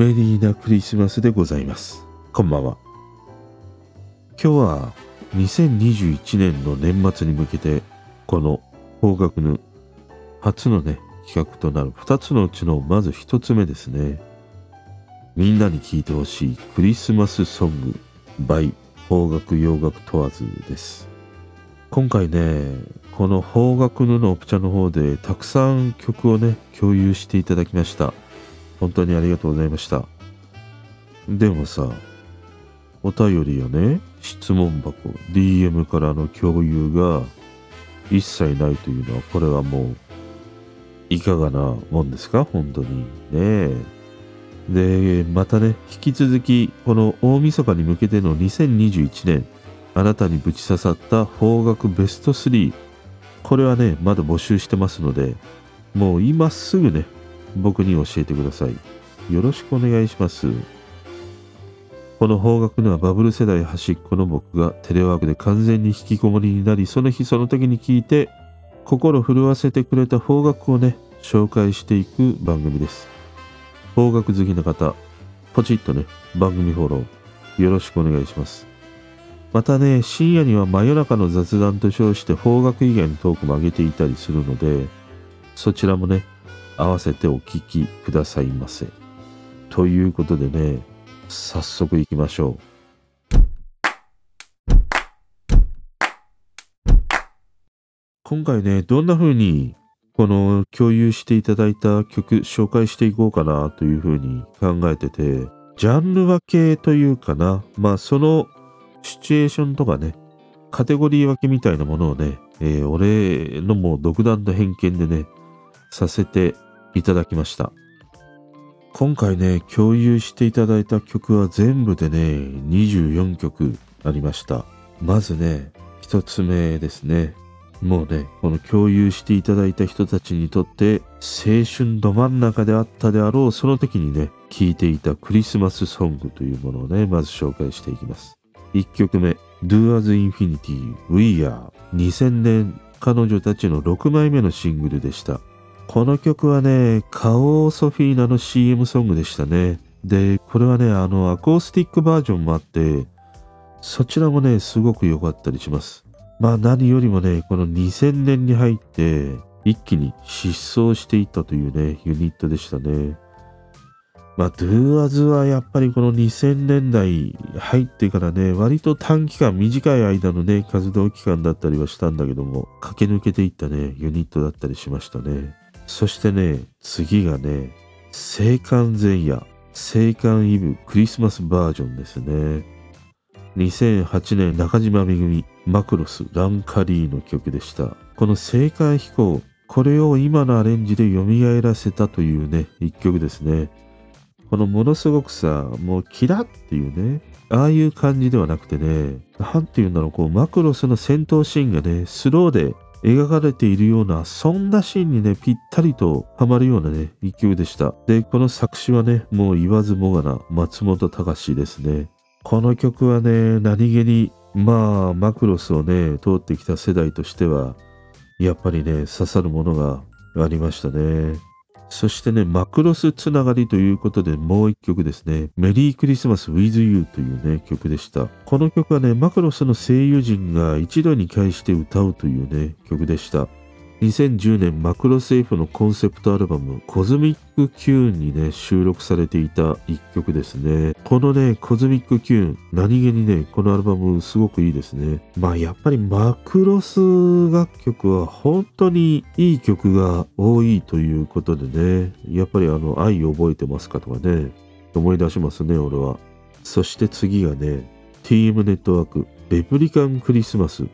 メリーなクリスマスでございます。こんばんは。今日は2021年の年末に向けて、この方角の初のね、企画となる2つのうちのまず1つ目ですね。みんなに聴いてほしいクリスマスソング by 方角洋楽問わずです。今回ね、この方角ののオプチャの方でたくさん曲をね、共有していただきました。本当にありがとうございました。でもさ、お便りやね、質問箱、DM からの共有が一切ないというのは、これはもう、いかがなもんですか？本当に。ねで、またね、引き続き、この大晦日に向けての2021年、あなたにぶち刺さった方角ベスト3、これはね、まだ募集してますので、もう今すぐね、僕に教えてください。よろしくお願いします。この方角のはバブル世代端っこの僕がテレワークで完全に引きこもりになり、その日その時に聞いて、心震わせてくれた方角をね、紹介していく番組です。方角好きな方、ポチッとね、番組フォロー、よろしくお願いします。またね、深夜には真夜中の雑談と称して方角以外のトークも上げていたりするので、そちらもね、合わせてお聞きくださいませ。ということでね、早速行きましょう。今回ね、どんな風にこの共有していただいた曲紹介していこうかなという風に考えてて、ジャンル分けというかな、まあそのシチュエーションとかね、カテゴリー分けみたいなものをね、えー俺のもう独断と偏見でね、させていただきました。今回ね、共有していただいた曲は全部でね、24曲ありました。まずね、一つ目ですね。もうね、この共有していただいた人たちにとって、青春ど真ん中であったであろう、その時にね、聴いていたクリスマスソングというものをね、まず紹介していきます。1曲目、Do As Infinity We Are。2000年、彼女たちの6枚目のシングルでした。この曲はね、カオソフィーナの CM ソングでしたね。で、これはね、あの、アコースティックバージョンもあって、そちらもね、すごく良かったりします。まあ何よりもね、この2000年に入って、一気に失踪していったというね、ユニットでしたね。まあ、Do As はやっぱりこの2000年代入ってからね、割と短期間、短い間のね、活動期間だったりはしたんだけども、駆け抜けていったね、ユニットだったりしましたね。そしてね、次がね、聖寒前夜、聖寒イブクリスマスバージョンですね。2008年中島めぐみ、マクロス、ランカリーの曲でした。この聖寒飛行、これを今のアレンジで蘇らせたというね、一曲ですね。このものすごくさ、もうキラっていうね、ああいう感じではなくてね、なんていうんだろう、こうマクロスの戦闘シーンがね、スローで描かれているような、そんなシーンにね、ぴったりとハマるようなね、勢いでした。で、この作詞はね、もう言わずもがな、松本隆ですね。この曲はね、何気に、まあ、マクロスをね、通ってきた世代としては、やっぱりね、刺さるものがありましたね。そしてね、マクロスつながりということでもう一曲ですね。 Merry Christmas without you というね、曲でした。この曲はね、マクロスの声優陣が一堂に会して歌うというね、曲でした。2010年マクロス F のコンセプトアルバムコズミックキューンにね収録されていた一曲ですね。このねコズミックキューン何気にねこのアルバムすごくいいですね。まあやっぱりマクロス楽曲は本当にいい曲が多いということでね。やっぱりあの愛覚えてますかとかね思い出しますね俺は。そして次がね TM ネットワークレプリカンクリスマス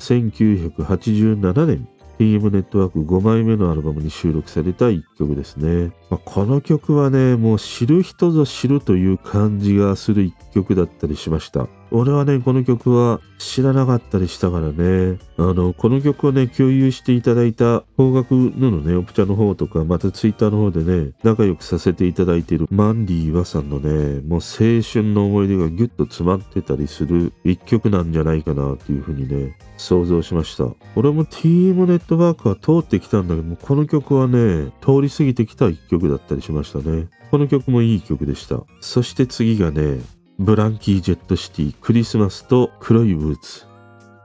1987年。TM ネットワーク5枚目のアルバムに収録された1曲ですね。まあ、この曲はね、もう知る人ぞ知るという感じがする一曲だったりしました。俺はね、この曲は知らなかったりしたからね。あの、この曲をね、共有していただいた方角ののね、オプチャの方とか、またツイッターの方でね、仲良くさせていただいているマンディ・ワさんのね、もう青春の思い出がギュッと詰まってたりする一曲なんじゃないかなっていうふうにね、想像しました。俺も TM ネットワークは通ってきたんだけども、この曲はね、通り過ぎてきた一曲曲だったりしましたね。この曲もいい曲でした。そして次がね、ブランキー・ジェット・シティ、クリスマスと黒いブーツ。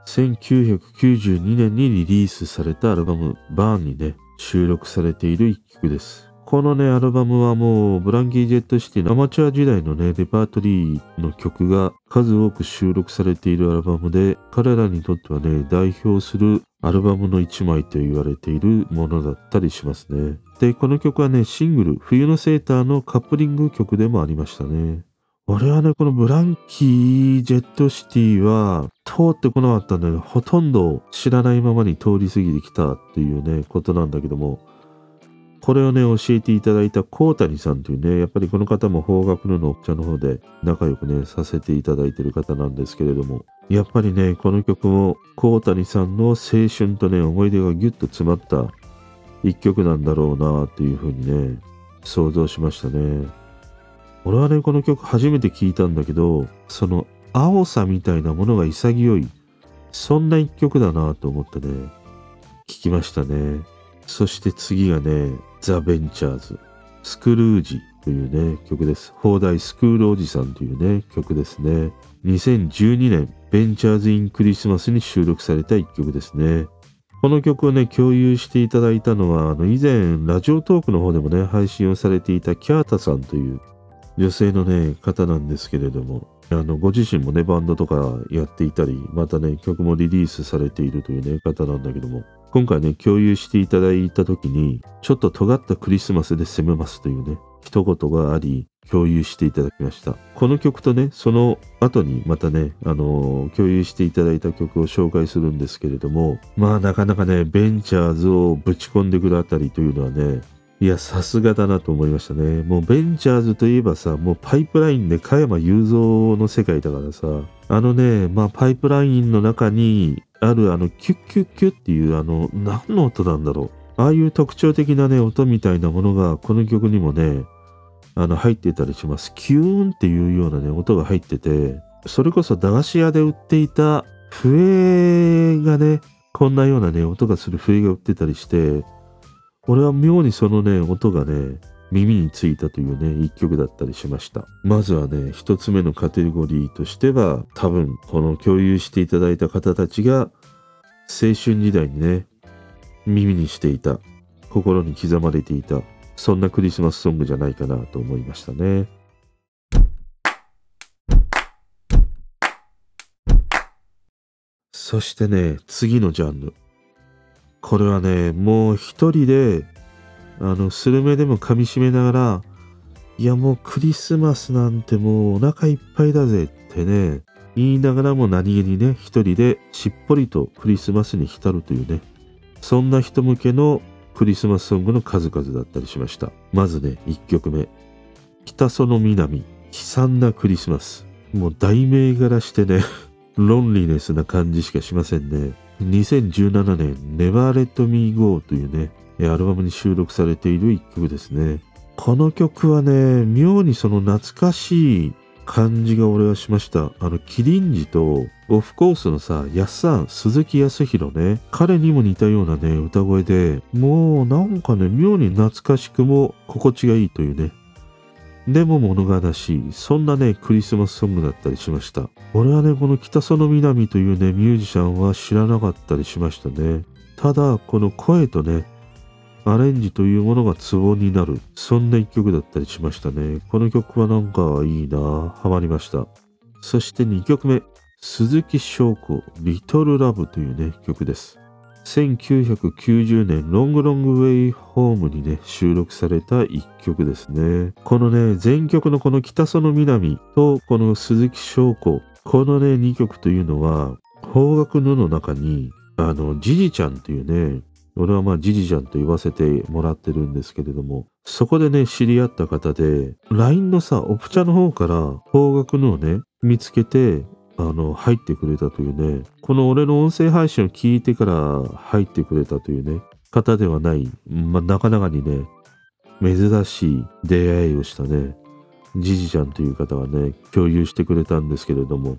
1992年にリリースされたアルバム、バーンにね、収録されている一曲です。このね、アルバムはもう、ブランキー・ジェット・シティのアマチュア時代のね、レパートリーの曲が数多く収録されているアルバムで、彼らにとってはね、代表するアルバムの一枚と言われているものだったりしますね。で、この曲はね、シングル、冬のセーターのカップリング曲でもありましたね。俺はね、このブランキー・ジェット・シティは通ってこなかったんだけど、ほとんど知らないままに通り過ぎてきたっていうね、ことなんだけども、これをね、教えていただいたコータニさんというね、やっぱりこの方も方角のの茶の方で仲良くね、させていただいてる方なんですけれども、やっぱりね、この曲もコータニさんの青春とね、思い出がギュッと詰まった一曲なんだろうなというふうにね、想像しましたね。俺はね、この曲初めて聞いたんだけど、その青さみたいなものが潔い、そんな一曲だなと思ってね、聞きましたね。そして次がね、ザ・ベンチャーズ、スクルージというね、曲です。放題スクールおじさんというね、曲ですね。2012年、ベンチャーズ・イン・クリスマスに収録された一曲ですね。この曲をね、共有していただいたのは、あの、以前、ラジオトークの方でもね、配信をされていたキャータさんという女性のね、方なんですけれども、あの、ご自身もね、バンドとかやっていたり、またね、曲もリリースされているというね、方なんだけども、今回ね、共有していただいた時に、ちょっと尖ったクリスマスで攻めますというね、一言があり、共有していただきました。この曲とね、その後にまたね、あのー、共有していただいた曲を紹介するんですけれども、まあなかなかね、ベンチャーズをぶち込んでくるあたりというのはね、いや、さすがだなと思いましたね。もうベンチャーズといえばさ、もうパイプラインで加山雄三の世界だからさ、あのね、まあパイプラインの中にあるあのキュッキュッキュッっていうあの何の音なんだろう。ああいう特徴的なね、音みたいなものがこの曲にもね、あの入ってたりします。キューンっていうようなね、音が入ってて、それこそ駄菓子屋で売っていた笛がね、こんなようなね、音がする笛が売ってたりして、俺は妙にそのね、音がね、耳についたというね、一曲だったりしました。まずはね、一つ目のカテゴリーとしては、多分、この共有していただいた方たちが、青春時代にね、耳にしていた、心に刻まれていた、そんなクリスマスソングじゃないかなと思いましたね。そしてね、次のジャンル。これはね、もう一人で、あの、スルメでも噛みしめながら、いやもうクリスマスなんてもうお腹いっぱいだぜってね、言いながらも何気にね、一人でしっぽりとクリスマスに浸るというね、そんな人向けのクリスマスソングの数々だったりしました。まずね、一曲目。北園南、悲惨なクリスマス。もう題名柄してね、ロンリネスな感じしかしませんね。2017年 Never Let Me Go というね、アルバムに収録されている一曲ですね。この曲はね、妙にその懐かしい感じが俺はしました。あの、キリンジとオフコースのさ、やっさん、鈴木康弘ね、彼にも似たようなね、歌声で、もうなんかね、妙に懐かしくも心地がいいというね、でも物悲しい、そんなね、クリスマスソングだったりしました。俺はね、この北園南というね、ミュージシャンは知らなかったりしましたね。ただ、この声とね、アレンジというものがツボになる、そんな一曲だったりしましたね。この曲はなんかいいなハマりました。そして2曲目、鈴木翔子、リトルラブというね、曲です。1990年ロングロングウェイホームにね収録された一曲ですねこのね全曲のこの北園南とこの鈴木翔子このね2曲というのは方角のの中にあのジジちゃんというね俺はまあジジちゃんと言わせてもらってるんですけれどもそこでね知り合った方で LINE のさオプチャの方から方角のをね見つけてあの、入ってくれたというね、この俺の音声配信を聞いてから入ってくれたというね、方ではない、まあ、なかなかにね、珍しい出会いをしたね、じじちゃんという方がね、共有してくれたんですけれども、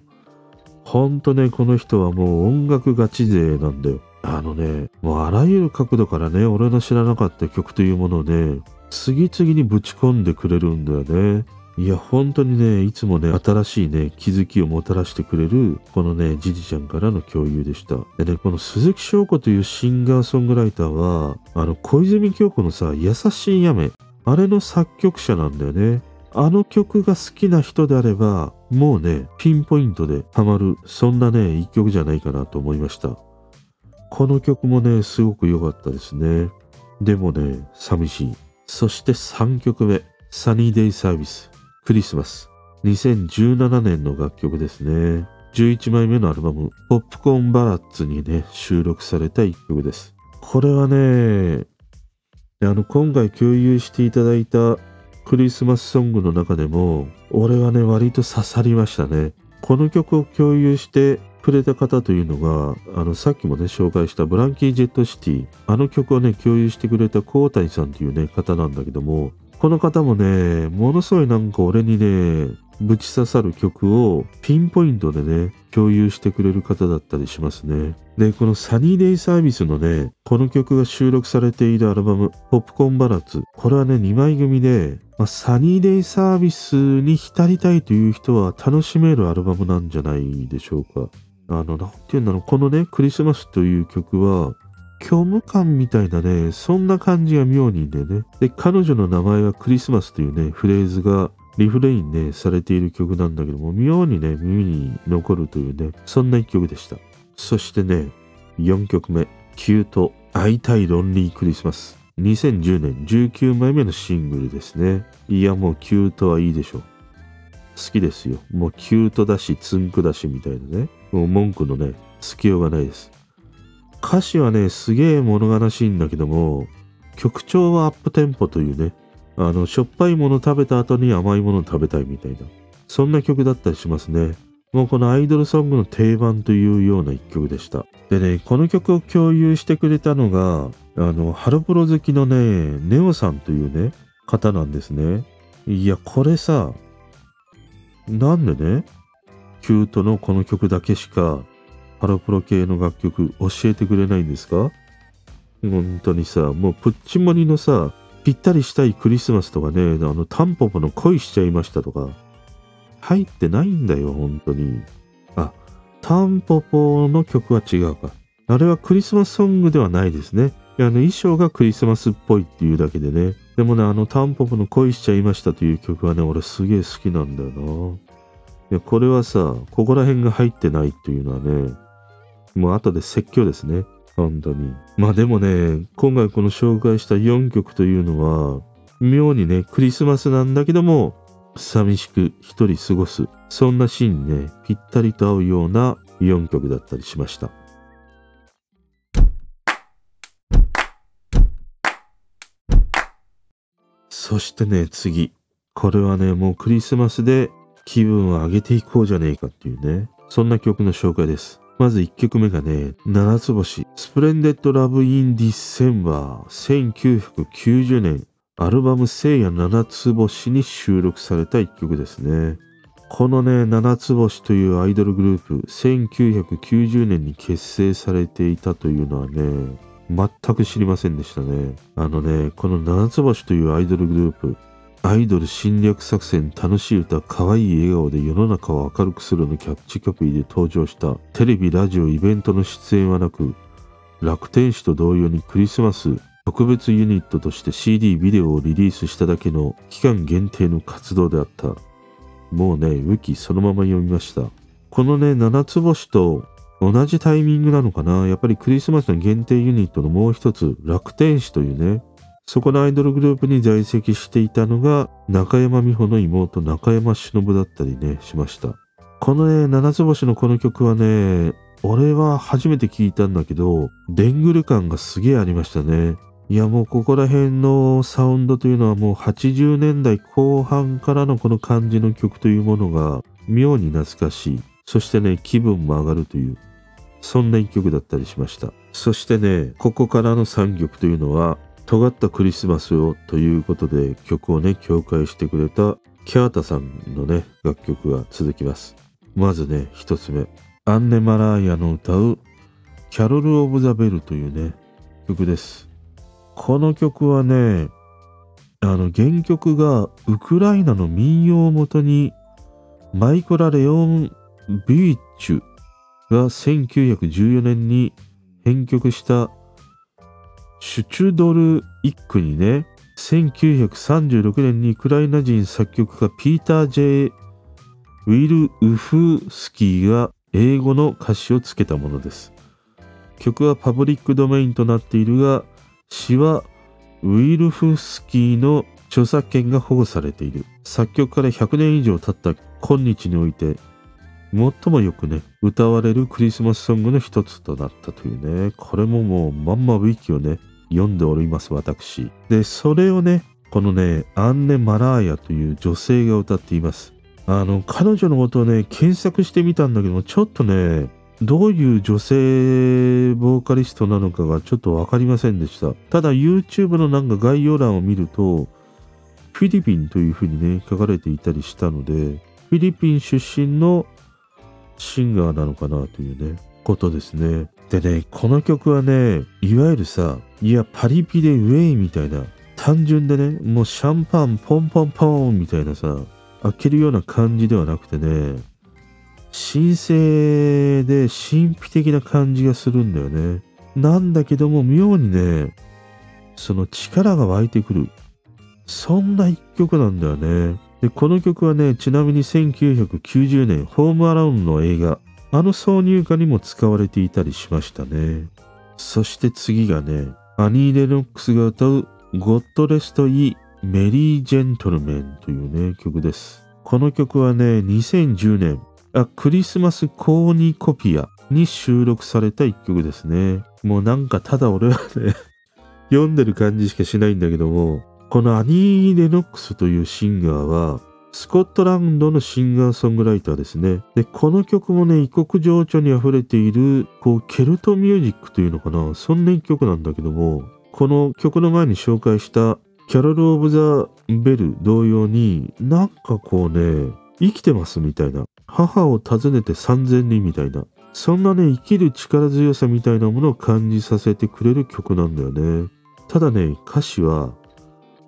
ほんとね、この人はもう音楽ガチ勢なんだよ。あのね、もうあらゆる角度からね、俺の知らなかった曲というものをね、次々にぶち込んでくれるんだよね。いや、本当にね、いつもね、新しいね、気づきをもたらしてくれる、このね、じじちゃんからの共有でした。でね、この鈴木翔子というシンガーソングライターは、あの、小泉京子のさ、優しい雨、あれの作曲者なんだよね。あの曲が好きな人であれば、もうね、ピンポイントでハマる、そんなね、一曲じゃないかなと思いました。この曲もね、すごく良かったですね。でもね、寂しい。そして3曲目、サニーデイサービス。クリスマス。2017年の楽曲ですね。11枚目のアルバム、ポップコーンバラッツにね、収録された一曲です。これはね、あの、今回共有していただいたクリスマスソングの中でも、俺はね、割と刺さりましたね。この曲を共有してくれた方というのが、あの、さっきもね、紹介したブランキー・ジェット・シティ、あの曲をね、共有してくれたコータイさんというね、方なんだけども、この方もね、ものすごいなんか俺にね、ぶち刺さる曲をピンポイントでね、共有してくれる方だったりしますね。で、このサニーデイサービスのね、この曲が収録されているアルバム、ポップコーンバラツ。これはね、2枚組で、まあ、サニーデイサービスに浸りたいという人は楽しめるアルバムなんじゃないでしょうか。あの、なんていうんだろう、このね、クリスマスという曲は、虚無感みたいなね、そんな感じが妙にいいんだよね。で、彼女の名前はクリスマスというね、フレーズがリフレインね、されている曲なんだけども、妙にね、耳に残るというね、そんな一曲でした。そしてね、4曲目、キュート、会いたいロンリークリスマス。2010年19枚目のシングルですね。いや、もうキュートはいいでしょう。好きですよ。もうキュートだし、ツンクだしみたいなね。もう文句のね、つきようがないです。歌詞はね、すげえ物悲しいんだけども、曲調はアップテンポというね、あの、しょっぱいもの食べた後に甘いもの食べたいみたいな、そんな曲だったりしますね。もうこのアイドルソングの定番というような一曲でした。でね、この曲を共有してくれたのが、あの、ハロプロ好きのね、ネオさんというね、方なんですね。いや、これさ、なんでね、キュートのこの曲だけしかハロプロ系の楽曲教えてくれないんですか？本当にさ、もうプッチモニのさ、ぴったりしたいクリスマスとかね、あの、タンポポの恋しちゃいましたとか、入ってないんだよ、本当に。あ、タンポポの曲は違うか。あれはクリスマスソングではないですね。あの衣装がクリスマスっぽいっていうだけでね。でもね、あのタンポポの恋しちゃいましたという曲はね、俺すげえ好きなんだよな。これはさ、ここら辺が入ってないっていうのはね、もう後で説教ですね。本当に。まあでもね、今回この紹介した4曲というのは、妙にね、クリスマスなんだけども、寂しく一人過ごす。そんなシーンにね、ぴったりと合うような4曲だったりしました。そしてね、次。これはね、もうクリスマスで気分を上げていこうじゃねえかっていうね、そんな曲の紹介です。まず1曲目がね、七つ星、 Splendid Love in December、1990年、アルバム聖夜七つ星に収録された1曲ですね。このね、七つ星というアイドルグループ、1990年に結成されていたというのはね、全く知りませんでしたね。あのね、この七つ星というアイドルグループ、アイドル侵略作戦楽しい歌可愛い笑顔で世の中を明るくするのキャッチコピーで登場したテレビラジオイベントの出演はなく楽天使と同様にクリスマス特別ユニットとして CD ビデオをリリースしただけの期間限定の活動であったもうねウキそのまま読みましたこのね七つ星と同じタイミングなのかな？やっぱりクリスマスの限定ユニットのもう一つ楽天使というねそこのアイドルグループに在籍していたのが中山美穂の妹中山忍だったりね、しました。このね、七つ星のこの曲はね、俺は初めて聞いたんだけど、デングル感がすげえありましたね。いやもうここら辺のサウンドというのはもう80年代後半からのこの感じの曲というものが妙に懐かしい。そしてね、気分も上がるという、そんな一曲だったりしました。そしてね、ここからの3曲というのは、尖ったクリスマスをということで曲をね、紹介してくれたキャータさんのね、楽曲が続きます。まずね、一つ目。アンネ・マラーヤの歌うキャロル・オブ・ザ・ベルというね、曲です。この曲はね、あの原曲がウクライナの民謡をもとにマイコラ・レオン・ビーチュが1914年に編曲したシュチュドル一句にね、1936年にウクライナ人作曲家ピーター・ジェイ・ウィル・ウフスキーが英語の歌詞をつけたものです。曲はパブリックドメインとなっているが、詩はウィルフスキーの著作権が保護されている。作曲から100年以上経った今日において、最もよくね、歌われるクリスマスソングの一つとなったというね、これももうまんまウィキをね、読んでおります、私。で、それをね、このね、アンネ・マラーヤという女性が歌っています。あの、彼女のことをね、検索してみたんだけども、ちょっとね、どういう女性ボーカリストなのかがちょっとわかりませんでした。ただ YouTube のなんか概要欄を見ると、フィリピンというふうにね、書かれていたりしたので、フィリピン出身のシンガーなのかなというね、ことですね。でね、この曲はね、いわゆるさ、いや、パリピでウェイみたいな、単純でね、もうシャンパンポンポンポンみたいなさ、開けるような感じではなくてね、神聖で神秘的な感じがするんだよね。なんだけども妙にね、その力が湧いてくる。そんな一曲なんだよね。で、この曲はね、ちなみに1990年、ホームアラウンの映画、あの挿入歌にも使われていたりしましたね。そして次がね、アニー・レノックスが歌うゴッドレスト・イ・メリー・ジェントルメンというね、曲です。この曲はね、2010年、あクリスマスコーニコピアに収録された一曲ですね。もうなんかただ俺はね 読んでる感じしかしないんだけども、このアニー・レノックスというシンガーは、スコットランドのシンガーソングライターですね。で、この曲もね、異国情緒に溢れている、こう、ケルトミュージックというのかな。そんな一曲なんだけども、この曲の前に紹介したキャロル・オブ・ザ・ベル同様に、なんかこうね、生きてますみたいな。母を訪ねて3000人みたいな。そんなね、生きる力強さみたいなものを感じさせてくれる曲なんだよね。ただね、歌詞は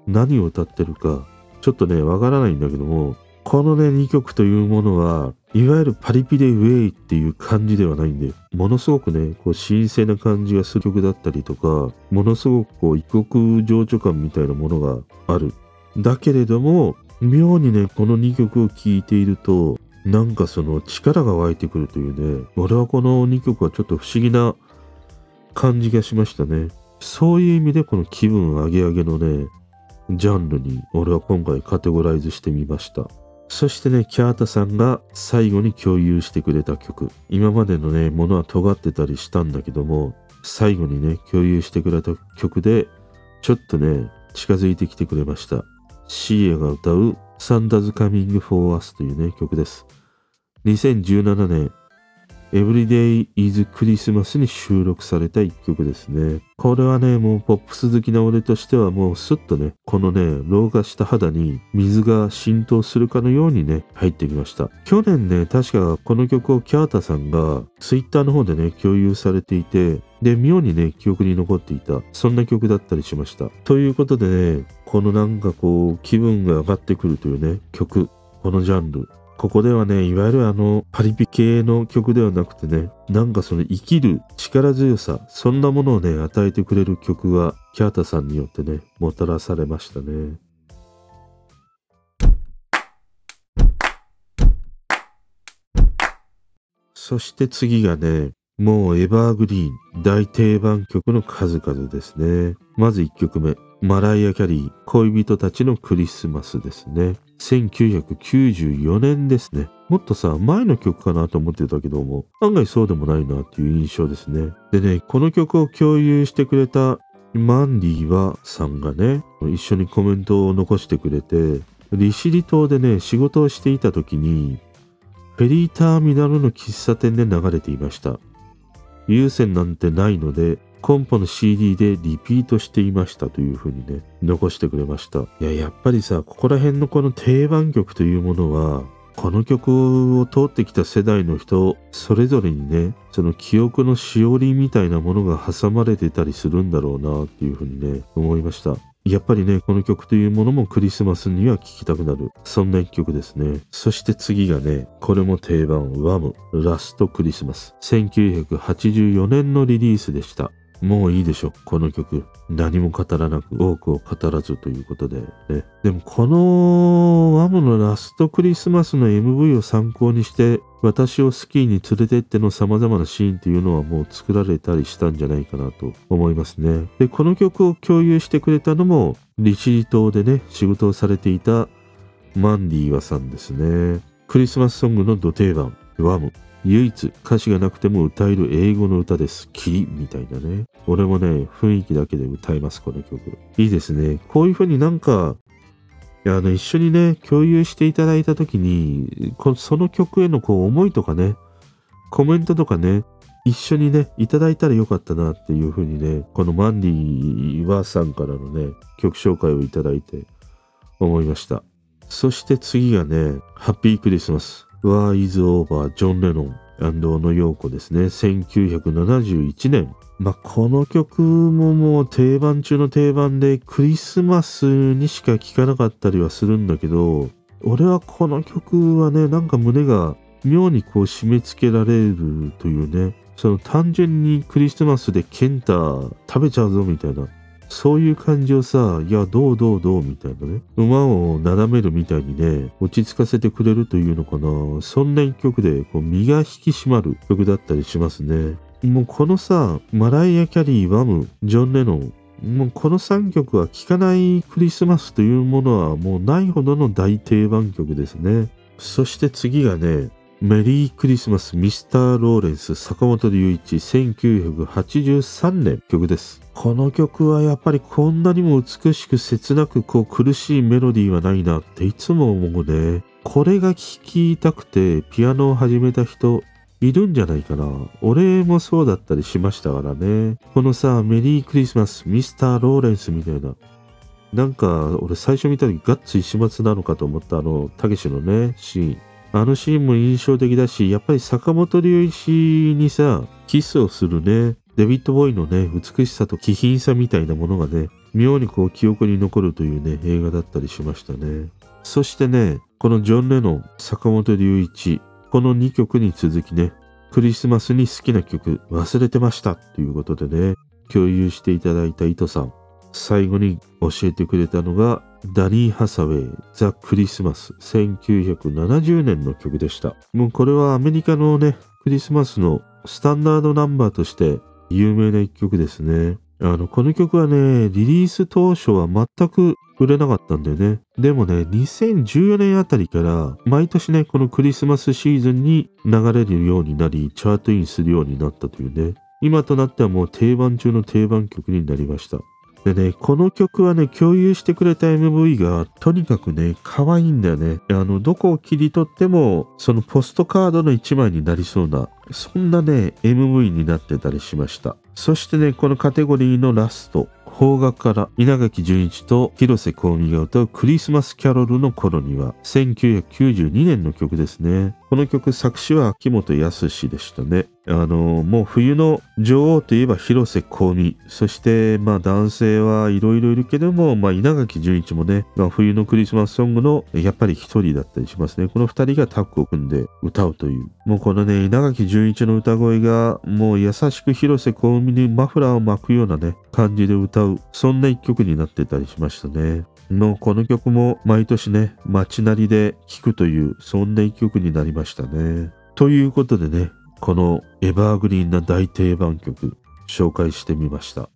何を歌ってるかちょっとね、わからないんだけども、このね、2曲というものは、いわゆるパリピでウェイっていう感じではないんで、ものすごくね、こう神聖な感じがする曲だったりとか、ものすごくこう異国情緒感みたいなものがある。だけれども、妙にね、この2曲を聴いていると、なんかその力が湧いてくるというね、俺はこの2曲はちょっと不思議な感じがしましたね。そういう意味でこの気分上げ上げのね、ジャンルに俺は今回カテゴライズしてみました。そしてね、キャータさんが最後に共有してくれた曲。今までのね、ものは尖ってたりしたんだけども、最後にね、共有してくれた曲で、ちょっとね、近づいてきてくれました。シーエが歌う Santa's Coming for Us というね、曲です。2017年、Everyday is Christmas に収録された一曲ですね。これはね、もうポップス好きな俺としてはもうスッとね、このね、老化した肌に水が浸透するかのようにね、入ってきました。去年ね、確かこの曲をキャータさんが Twitter の方でね、共有されていて、で、妙にね、記憶に残っていた、そんな曲だったりしました。ということでね、このなんかこう、気分が上がってくるというね、曲、このジャンル、ここではね、いわゆるあの、パリピ系の曲ではなくてね、なんかその生きる力強さ、そんなものをね、与えてくれる曲が、キャータさんによってね、もたらされましたね。そして次がね、もうエバーグリーン、大定番曲の数々ですね。まず1曲目、マライア・キャリー、恋人たちのクリスマスですね。1994年ですね。もっとさ、前の曲かなと思ってたけども、案外そうでもないなっていう印象ですね。でね、この曲を共有してくれたマンディはさんがね、一緒にコメントを残してくれて、利尻島でね、仕事をしていた時に、フェリーターミナルの喫茶店で流れていました。有線なんてないので、コンポの CD でリピートしていましたというふうにね、残してくれました。いや、やっぱりさ、ここら辺のこの定番曲というものは、この曲を通ってきた世代の人、それぞれにね、その記憶のしおりみたいなものが挟まれてたりするんだろうなっていうふうにね、思いました。やっぱりね、この曲というものもクリスマスには聴きたくなる。そんな一曲ですね。そして次がね、これも定番、ワム、ラストクリスマス。1984年のリリースでした。もういいでしょ。この曲。何も語らなく、多くを語らずということでね。でもこのワムのラストクリスマスの MV を参考にして、私をスキーに連れてっての様々なシーンっていうのはもう作られたりしたんじゃないかなと思いますね。で、この曲を共有してくれたのも、利尻島でね、仕事をされていたマンディーワさんですね。クリスマスソングの土定番、ワム。唯一歌詞がなくても歌える英語の歌です。キリみたいなね。俺もね、雰囲気だけで歌います、この曲。いいですね。こういう風になんか、あの、一緒にね、共有していただいたときに、その曲へのこう思いとかね、コメントとかね、一緒にね、いただいたらよかったなっていう風にね、このマンディワさんからのね、曲紹介をいただいて思いました。そして次がね、ハッピークリスマス。War is Over ジョン・レノン小野陽子ですね。1971年。まあ、この曲ももう定番中の定番でクリスマスにしか聴かなかったりはするんだけど、俺はこの曲はね、なんか胸が妙にこう締め付けられるというね、その単純にクリスマスでケンタ食べちゃうぞみたいなそういう感じをさ、いや、どうどうどうみたいなね。馬を斜めるみたいにね、落ち着かせてくれるというのかな。そんな一曲で、こう、身が引き締まる曲だったりしますね。もうこのさ、マライア・キャリー、ワム、ジョン・レノン、もうこの3曲は聴かないクリスマスというものはもうないほどの大定番曲ですね。そして次がね、メリークリスマスミスター・ローレンス坂本龍一1983年曲です。この曲はやっぱりこんなにも美しく切なくこう苦しいメロディーはないなっていつも思うね。これが聴きたくてピアノを始めた人いるんじゃないかな。俺もそうだったりしましたからね。このさ、メリークリスマスミスター・ローレンスみたいな。なんか俺最初見た時ガッツ石松なのかと思ったあのたけしのねシーン。あのシーンも印象的だし、やっぱり坂本龍一にさ、キスをするね、デビッド・ボーイのね、美しさと気品さみたいなものがね、妙にこう記憶に残るというね、映画だったりしましたね。そしてね、このジョン・レノン、坂本龍一、この2曲に続きね、クリスマスに好きな曲忘れてましたということでね、共有していただいた糸さん、最後に教えてくれたのがダニー・ハサウェイ、ザ・クリスマス、1970年の曲でした。もうこれはアメリカのね、クリスマスのスタンダードナンバーとして有名な一曲ですね。あの、この曲はね、リリース当初は全く売れなかったんだよね。でもね、2014年あたりから、毎年ね、このクリスマスシーズンに流れるようになり、チャートインするようになったというね。今となってはもう定番中の定番曲になりました。でね、この曲はね、共有してくれた MV がとにかくね、可愛いんだよね。あの、どこを切り取っても、そのポストカードの一枚になりそうな、そんなね、MV になってたりしました。そしてね、このカテゴリーのラスト、邦楽から稲垣淳一と広瀬香美が歌うクリスマスキャロルの頃には1992年の曲ですね。この曲作詞は秋元康でしたね。あの、もう冬の女王といえば広瀬香美。そして、まあ男性はいろいろいるけども、まあ稲垣淳一もね、まあ、冬のクリスマスソングのやっぱり一人だったりしますね。この二人がタッグを組んで歌うという。もうこのね、稲垣淳一の歌声がもう優しく広瀬香美にマフラーを巻くようなね、感じで歌う。そんな一曲になってたりしましたね。のこの曲も毎年ね、街なりで聴くという、そんな一曲になりましたね。ということでね、このエバーグリーンな大定番曲、紹介してみました。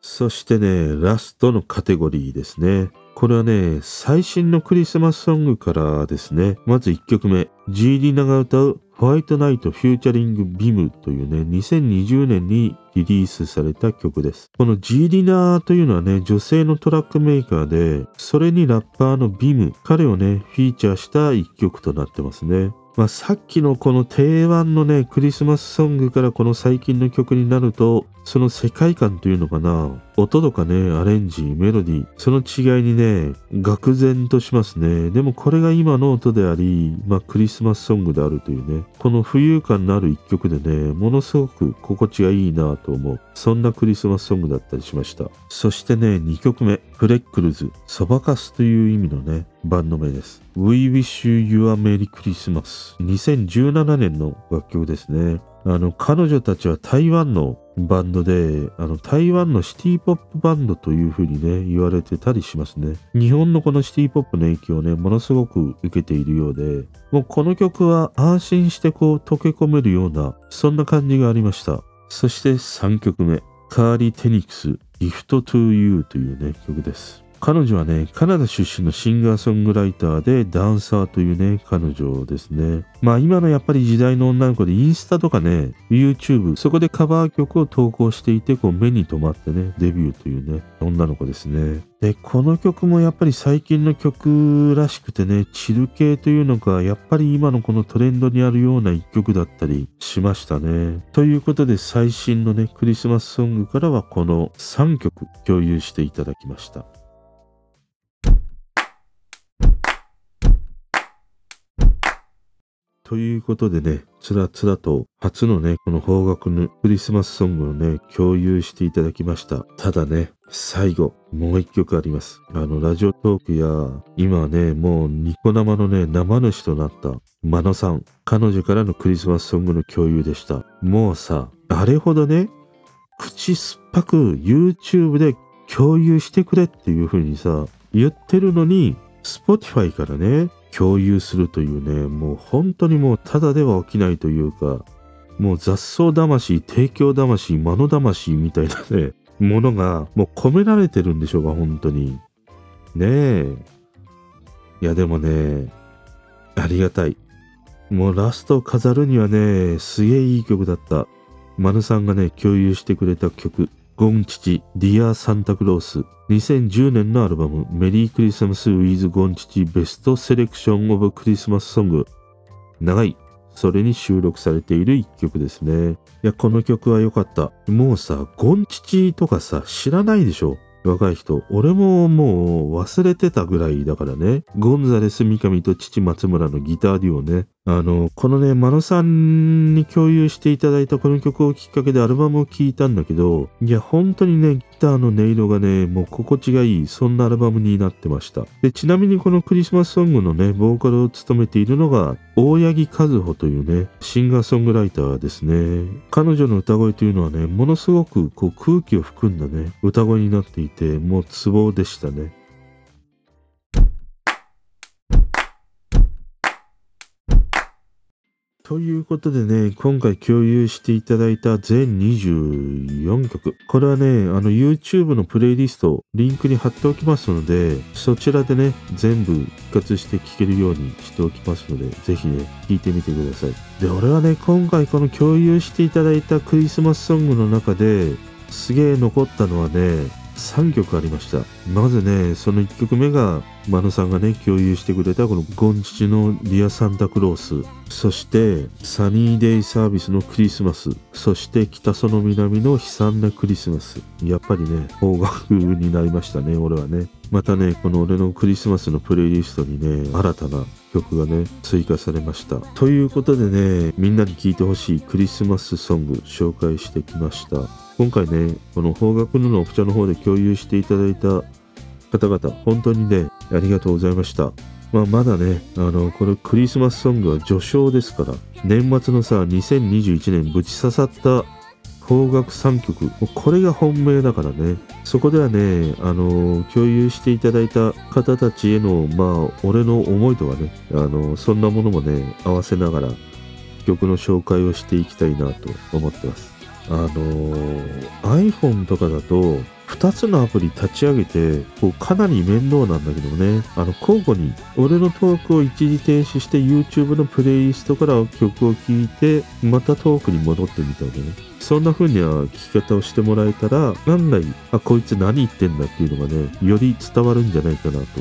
そしてね、ラストのカテゴリーですね。これはね、最新のクリスマスソングからですね、まず1曲目、ジーリナが歌うホワイトナイトフューチャリングビムというね、2020年にリリースされた曲です。この G リナーというのはね、女性のトラックメーカーで、それにラッパーのビム、彼をね、フィーチャーした一曲となってますね。まあ、さっきのこの定番のね、クリスマスソングからこの最近の曲になると、その世界観というのかな、音とかね、アレンジ、メロディー、その違いにね、愕然としますね。でもこれが今の音であり、まあクリスマスソングであるというね、この浮遊感のある一曲でね、ものすごく心地がいいなと思う。そんなクリスマスソングだったりしました。そしてね、2曲目、フレックルズ、そばかすという意味のね、バンド名です。We Wish You a Merry Christmas 2017年の楽曲ですね。あの、彼女たちは台湾のバンドで、あの、台湾のシティポップバンドという風にね、言われてたりしますね。日本のこのシティポップの影響をね、ものすごく受けているようで、もうこの曲は安心してこう溶け込めるような、そんな感じがありました。そして3曲目、カーリー・テニクス、Gift to You というね、曲です。彼女はね、カナダ出身のシンガーソングライターでダンサーというね、彼女ですね。まあ今のやっぱり時代の女の子でインスタとかね、YouTube、そこでカバー曲を投稿していて、こう目に留まってね、デビューというね、女の子ですね。で、この曲もやっぱり最近の曲らしくてね、チル系というのが、やっぱり今のこのトレンドにあるような一曲だったりしましたね。ということで最新のね、クリスマスソングからはこの3曲共有していただきました。ということでね、つらつらと初のね、この方角のクリスマスソングをね、共有していただきました。ただね、最後、もう一曲あります。あの、ラジオトークや、今ね、もうニコ生のね、生主となったマノさん、彼女からのクリスマスソングの共有でした。もうさ、あれほどね、口酸っぱく YouTube で共有してくれっていう風にさ、言ってるのに、Spotify からね、共有するというね、もう本当にもうただでは起きないというか、もう雑草魂、提供魂、間の魂みたいなね、ものがもう込められてるんでしょうか、本当に。ねえ。いやでもね、ありがたい。もうラスト飾るにはね、すげえいい曲だった。マヌさんがね、共有してくれた曲。ゴンチチ、ディア・サンタクロース。2010年のアルバム、メリークリスマス・ウィズ・ゴンチチ・ベスト・セレクション・オブ・クリスマス・ソング。長い。それに収録されている一曲ですね。いや、この曲は良かった。もうさ、ゴンチチとかさ、知らないでしょ？若い人。俺ももう忘れてたぐらいだからね。ゴンザレス・三上と父松村のギターデュオね。あの、このね、マノさんに共有していただいたこの曲をきっかけでアルバムを聴いたんだけど、いや、本当にね、ギターの音色がね、もう心地がいい、そんなアルバムになってました。で、ちなみにこのクリスマスソングのね、ボーカルを務めているのが、大八木和穂というね、シンガーソングライターですね。彼女の歌声というのはね、ものすごくこう空気を含んだね、歌声になっていて、もうツボでしたね。ということでね、今回共有していただいた全24曲。これはね、あの YouTube のプレイリスト、リンクに貼っておきますので、そちらでね、全部一括して聴けるようにしておきますので、ぜひね、聴いてみてください。で、俺はね、今回この共有していただいたクリスマスソングの中で、すげえ残ったのはね、3曲ありました。まずね、その1曲目が、マノさんがね、共有してくれたこのゴンチチのディアサンタクロース。そして、サニーデイサービスのクリスマス。そして、北その南の悲惨なクリスマス。やっぱりね、方角になりましたね、俺はね。またね、この俺のクリスマスのプレイリストにね、新たな曲がね、追加されました。ということでね、みんなに聴いてほしいクリスマスソング紹介してきました。今回ね、この方角のオプチャの方で共有していただいた方々、本当にね、ありがとうございました。まあ、まだね、あの、このクリスマスソングは序章ですから、年末のさ、2021年ぶち刺さった方角3曲、これが本命だからね。そこではね、あの、共有していただいた方たちへの、まあ、俺の思いとかね、あの、そんなものもね、合わせながら、曲の紹介をしていきたいなと思ってます。あの、iPhone とかだと、2つのアプリ立ち上げて、こうかなり面倒なんだけどね、あの、交互に、俺のトークを一時停止して YouTube のプレイリストから曲を聴いて、またトークに戻ってみたいなね。そんな風には聞き方をしてもらえたら、案外、あ、こいつ何言ってんだっていうのがね、より伝わるんじゃないかなと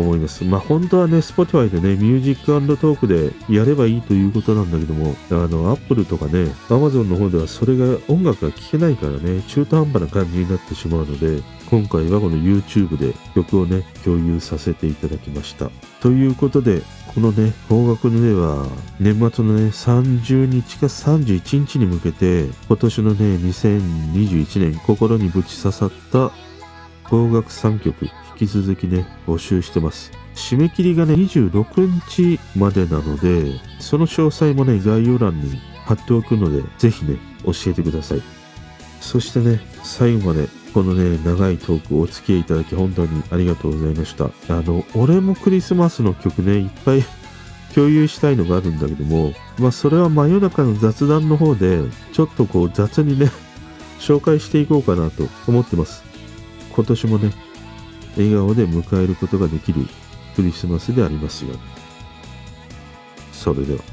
思います。まあ本当はね、Spotify でね、ミュージックトークでやればいいということなんだけども、あの、Apple とかね、Amazon の方ではそれが音楽が聴けないからね、中途半端な感じになってしまうので、今回はこの YouTube で曲をね、共有させていただきました。ということで、このね、方角の絵は、年末のね、30日か31日に向けて、今年のね、2021年、心にぶち刺さった邦楽3曲、き続きね、募集してます。締め切りがね、26日までなので、その詳細もね、概要欄に貼っておくので、ぜひね、教えてください。そしてね、最後まで、このね、長いトークお付き合いいただき本当にありがとうございました。あの、俺もクリスマスの曲ね、いっぱい 共有したいのがあるんだけども、まあそれは真夜中の雑談の方で、ちょっとこう雑にね、紹介していこうかなと思ってます。今年もね、笑顔で迎えることができるクリスマスでありますように。それでは。